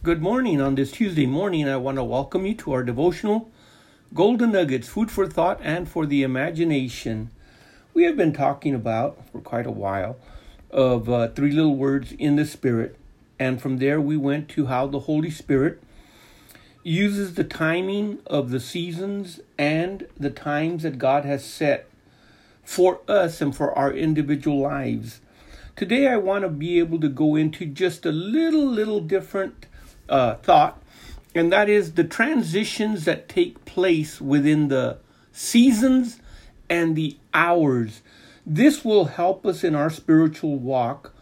Good morning. On this Tuesday morning, I want to welcome you to our devotional Golden Nuggets, food for thought and for the imagination. We have been talking about for quite a while of uh, three little words in the Spirit, and from there we went to how the Holy Spirit uses the timing of the seasons and the times that God has set for us and for our individual lives. Today, I want to be able to go into just a little, little different uh, thought, and that is the transitions that take place within the seasons and the hours. This will help us in our spiritual walk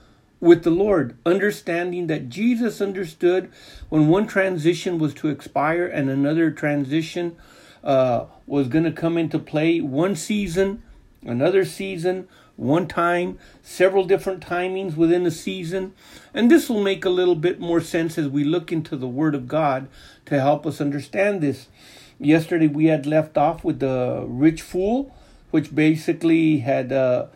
with the Lord, understanding that Jesus understood when one transition was to expire and another transition uh, was going to come into play. One season, another season, one time, several different timings within a season. And this will make a little bit more sense as we look into the Word of God to help us understand this. Yesterday we had left off with the rich fool, which basically had uh,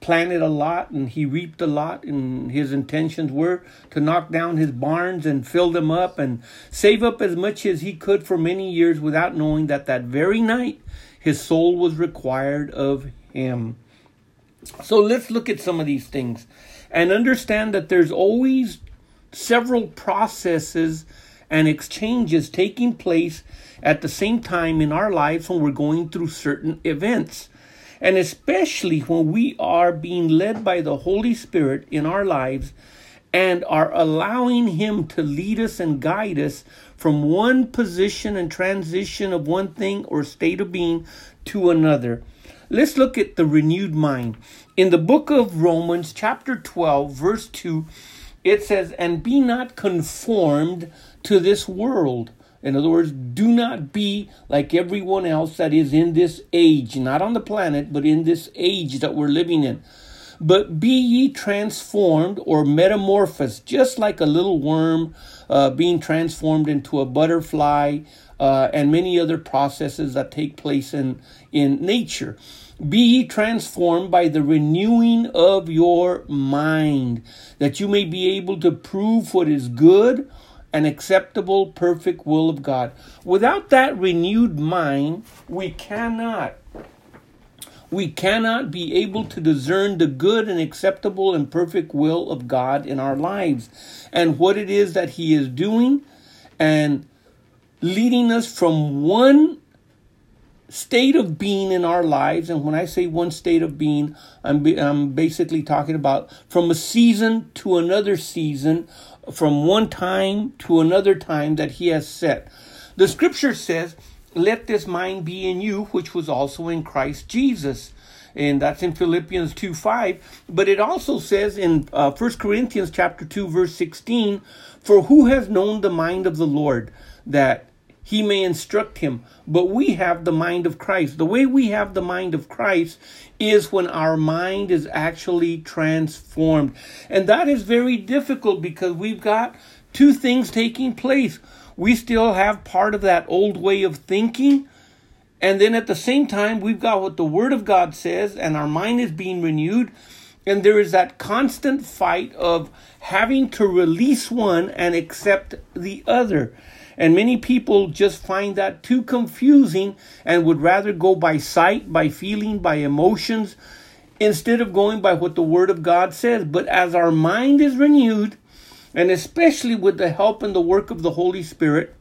planted a lot and he reaped a lot, and his intentions were to knock down his barns and fill them up and save up as much as he could for many years without knowing that that very night his soul was required of him. So let's look at some of these things and understand that there's always several processes and exchanges taking place at the same time in our lives when we're going through certain events. And especially when we are being led by the Holy Spirit in our lives and are allowing Him to lead us and guide us from one position and transition of one thing or state of being to another. Let's look at the renewed mind. In the book of Romans, chapter 12, verse 2, it says, And be not conformed to this world. In other words, do not be like everyone else that is in this age, not on the planet, but in this age that we're living in. But be ye transformed or metamorphosed, just like a little worm uh, being transformed into a butterfly, uh, and many other processes that take place in, in nature. Be ye transformed by the renewing of your mind, that you may be able to prove what is good and acceptable, perfect will of God. Without that renewed mind, we cannot we cannot be able to discern the good and acceptable and perfect will of God in our lives and what it is that He is doing and leading us from one state of being in our lives. And when I say one state of being, I'm, I'm basically talking about from a season to another season, from one time to another time that He has set. The scripture says, Let this mind be in you, which was also in Christ Jesus. And that's in Philippians 2 5. But it also says in uh, 1 Corinthians chapter 2, verse 16, For who has known the mind of the Lord that he may instruct him. But we have the mind of Christ. The way we have the mind of Christ is when our mind is actually transformed. And that is very difficult because we've got two things taking place. We still have part of that old way of thinking. And then at the same time, we've got what the Word of God says, and our mind is being renewed. And there is that constant fight of having to release one and accept the other. And many people just find that too confusing and would rather go by sight, by feeling, by emotions, instead of going by what the Word of God says. But as our mind is renewed, and especially with the help and the work of the Holy Spirit,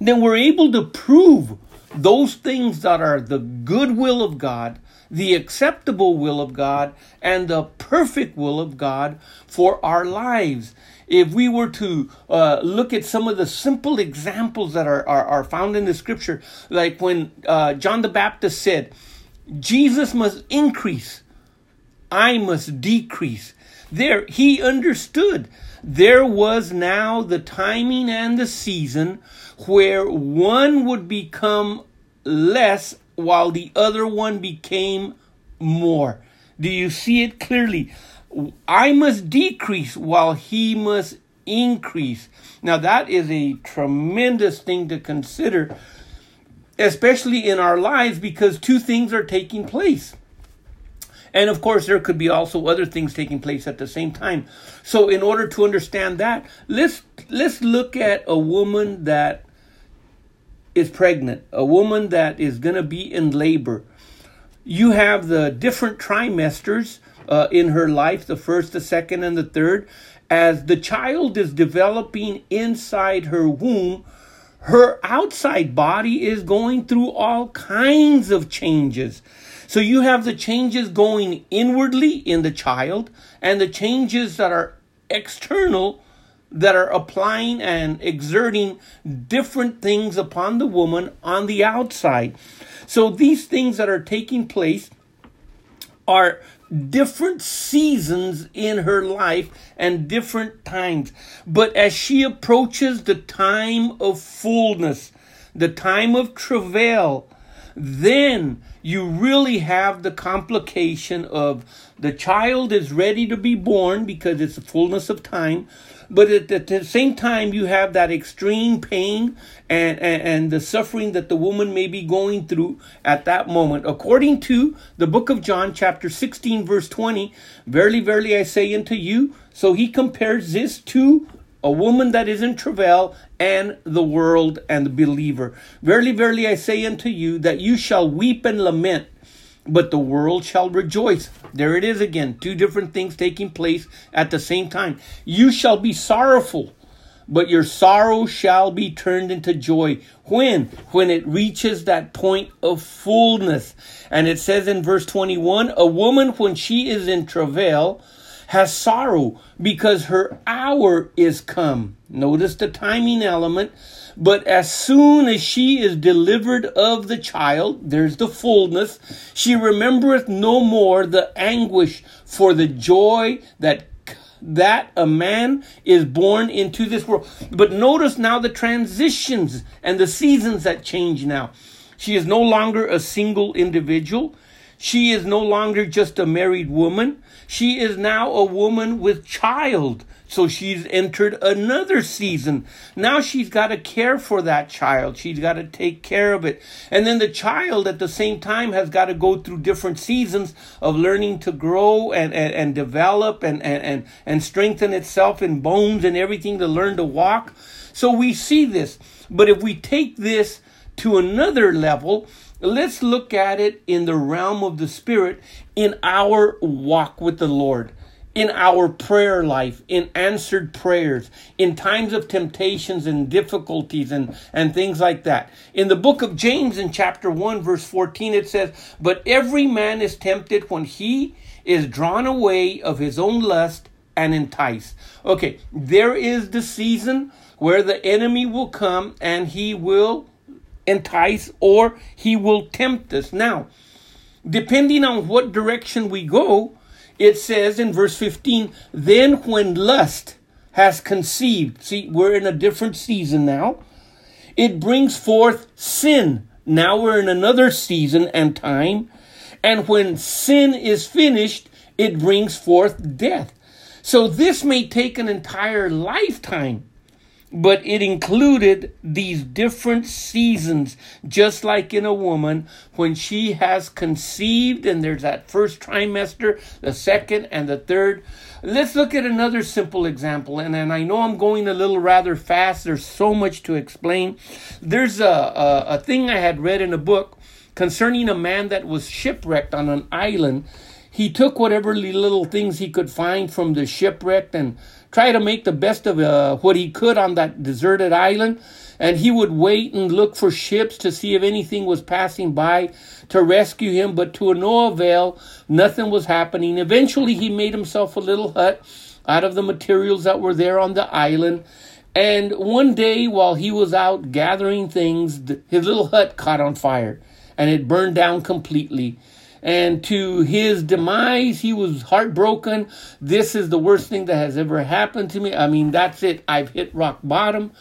then we're able to prove those things that are the good will of God, the acceptable will of God, and the perfect will of God for our lives if we were to uh, look at some of the simple examples that are, are, are found in the scripture, like when uh, John the Baptist said, Jesus must increase, I must decrease. There, he understood there was now the timing and the season where one would become less while the other one became more. Do you see it clearly? I must decrease while he must increase. Now, that is a tremendous thing to consider, especially in our lives, because two things are taking place. And of course, there could be also other things taking place at the same time. So in order to understand that, let's, let's look at a woman that is pregnant, a woman that is going to be in labor. You have the different trimesters uh, in her life, the first, the second, and the third. As the child is developing inside her womb, her outside body is going through all kinds of changes. So you have the changes going inwardly in the child and the changes that are external that are applying and exerting different things upon the woman on the outside. So these things that are taking place are different seasons in her life and different times. But as she approaches the time of fullness, the time of travail, then you really have the complication of the child is ready to be born because it's the fullness of time but at the same time you have that extreme pain and, and, and the suffering that the woman may be going through at that moment. According to the book of john chapter 16 verse 20 verily verily i say unto you so he compares this to a woman that is in travail and the world and the believer. Verily verily i say unto you that you shall weep and lament but the world shall rejoice. There it is again, two different things taking place at the same time. You shall be sorrowful, but your sorrow shall be turned into joy. When? When it reaches that point of fullness. And it says in verse 21 a woman, when she is in travail, has sorrow because her hour is come. Notice the timing element but as soon as she is delivered of the child, there's the fullness, she remembereth no more the anguish for the joy that that a man is born into this world. But notice now the transitions and the seasons that change now. She is no longer a single individual. She is no longer just a married woman. She is now a woman with child. So she's entered another season. Now she's got to care for that child. She's got to take care of it. And then the child at the same time has got to go through different seasons of learning to grow and, and, and develop and, and, and, and strengthen itself in bones and everything to learn to walk. So we see this. But if we take this to another level, let's look at it in the realm of the Spirit in our walk with the Lord in our prayer life, in answered prayers, in times of temptations and difficulties and, and things like that. In the book of James, in chapter 1, verse 14, it says, But every man is tempted when he is drawn away of his own lust and enticed. Okay, there is the season where the enemy will come and he will entice or he will tempt us. Now, depending on what direction we go, it says in verse 15, then when lust has conceived, see, we're in a different season now, it brings forth sin. Now we're in another season and time. And when sin is finished, it brings forth death. So this may take an entire lifetime but it included these different seasons, just like in a woman when she has conceived, and there's that first trimester, the second, and the third. Let's look at another simple example, and, and I know I'm going a little rather fast. There's so much to explain. There's a, a, a thing I had read in a book concerning a man that was shipwrecked on an island. He took whatever little things he could find from the shipwreck and try to make the best of uh, what he could on that deserted island. And he would wait and look for ships to see if anything was passing by to rescue him, but to no avail, nothing was happening. Eventually, he made himself a little hut out of the materials that were there on the island. And one day, while he was out gathering things, his little hut caught on fire and it burned down completely. And to his demise, he was heartbroken. This is the worst thing that has ever happened to me. I mean, that's it. I've hit rock bottom.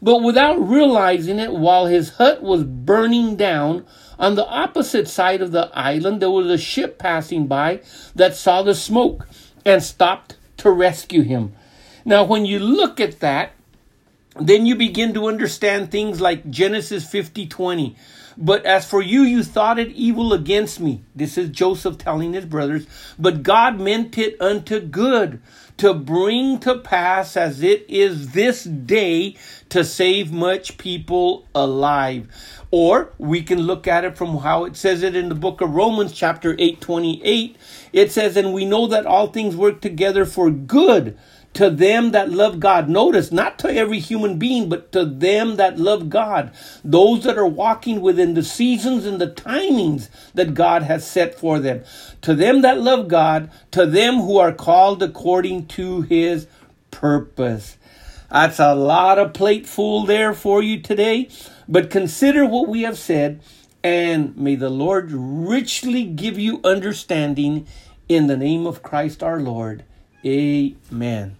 But without realizing it, while his hut was burning down, on the opposite side of the island, there was a ship passing by that saw the smoke and stopped to rescue him. Now, when you look at that, then you begin to understand things like Genesis 50 20, But as for you, you thought it evil against me. This is Joseph telling his brothers. But God meant it unto good to bring to pass as it is this day to save much people alive. Or we can look at it from how it says it in the book of Romans, chapter 8, 28. It says, And we know that all things work together for good to them that love God. Notice, not to every human being, but to them that love God. Those that are walking within the seasons and the timings that God has set for them. To them that love God, to them who are called according to his purpose. That's a lot of plate full there for you today. But consider what we have said, and may the Lord richly give you understanding in the name of Christ our Lord. Amen.